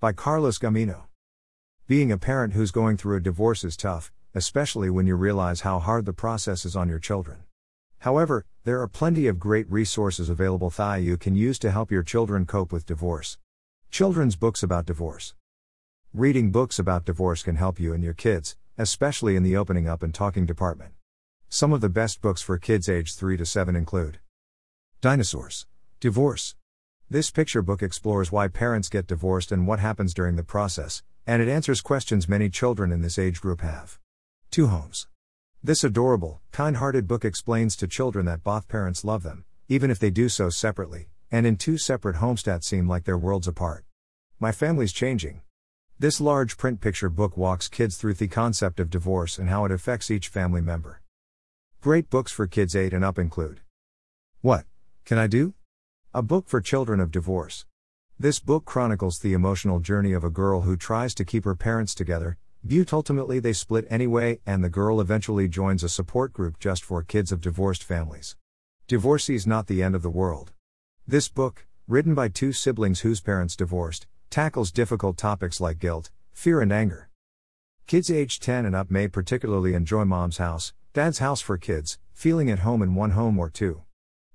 By Carlos Gamino. Being a parent who's going through a divorce is tough, especially when you realize how hard the process is on your children. However, there are plenty of great resources available that you can use to help your children cope with divorce. Children's books about divorce. Reading books about divorce can help you and your kids, especially in the opening up and talking department. Some of the best books for kids aged 3 to 7 include Dinosaurs, Divorce. This picture book explores why parents get divorced and what happens during the process, and it answers questions many children in this age group have. Two Homes. This adorable, kind hearted book explains to children that both parents love them, even if they do so separately, and in two separate homes that seem like they're worlds apart. My family's changing. This large print picture book walks kids through the concept of divorce and how it affects each family member. Great books for kids 8 and up include What Can I Do? A book for children of divorce. This book chronicles the emotional journey of a girl who tries to keep her parents together, but ultimately they split anyway, and the girl eventually joins a support group just for kids of divorced families. Divorce Is Not the End of the World. This book, written by two siblings whose parents divorced, tackles difficult topics like guilt, fear, and anger. Kids aged 10 and up may particularly enjoy Mom's House, Dad's House for Kids, feeling at home in one home or two.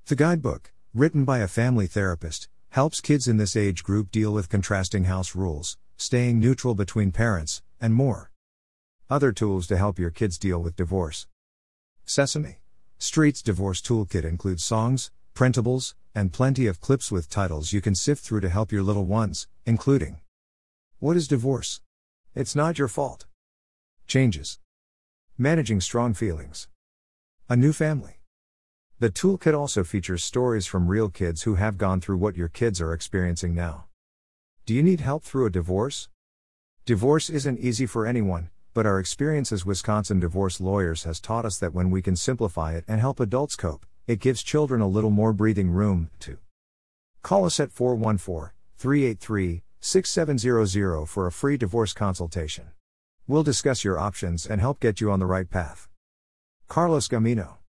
The guidebook, written by a family therapist, helps kids in this age group deal with contrasting house rules, staying neutral between parents, and more. Other tools to help your kids deal with divorce. Sesame Street's Divorce Toolkit includes songs, printables, and plenty of clips with titles you can sift through to help your little ones, including What is divorce? It's not your fault. Changes. Managing strong feelings. A new family. The toolkit also features stories from real kids who have gone through what your kids are experiencing now. Do you need help through a divorce? Divorce isn't easy for anyone, but our experience as Wisconsin divorce lawyers has taught us that when we can simplify it and help adults cope, it gives children a little more breathing room, too. Call us at 414 383 6700 for a free divorce consultation. We'll discuss your options and help get you on the right path. Carlos Gamino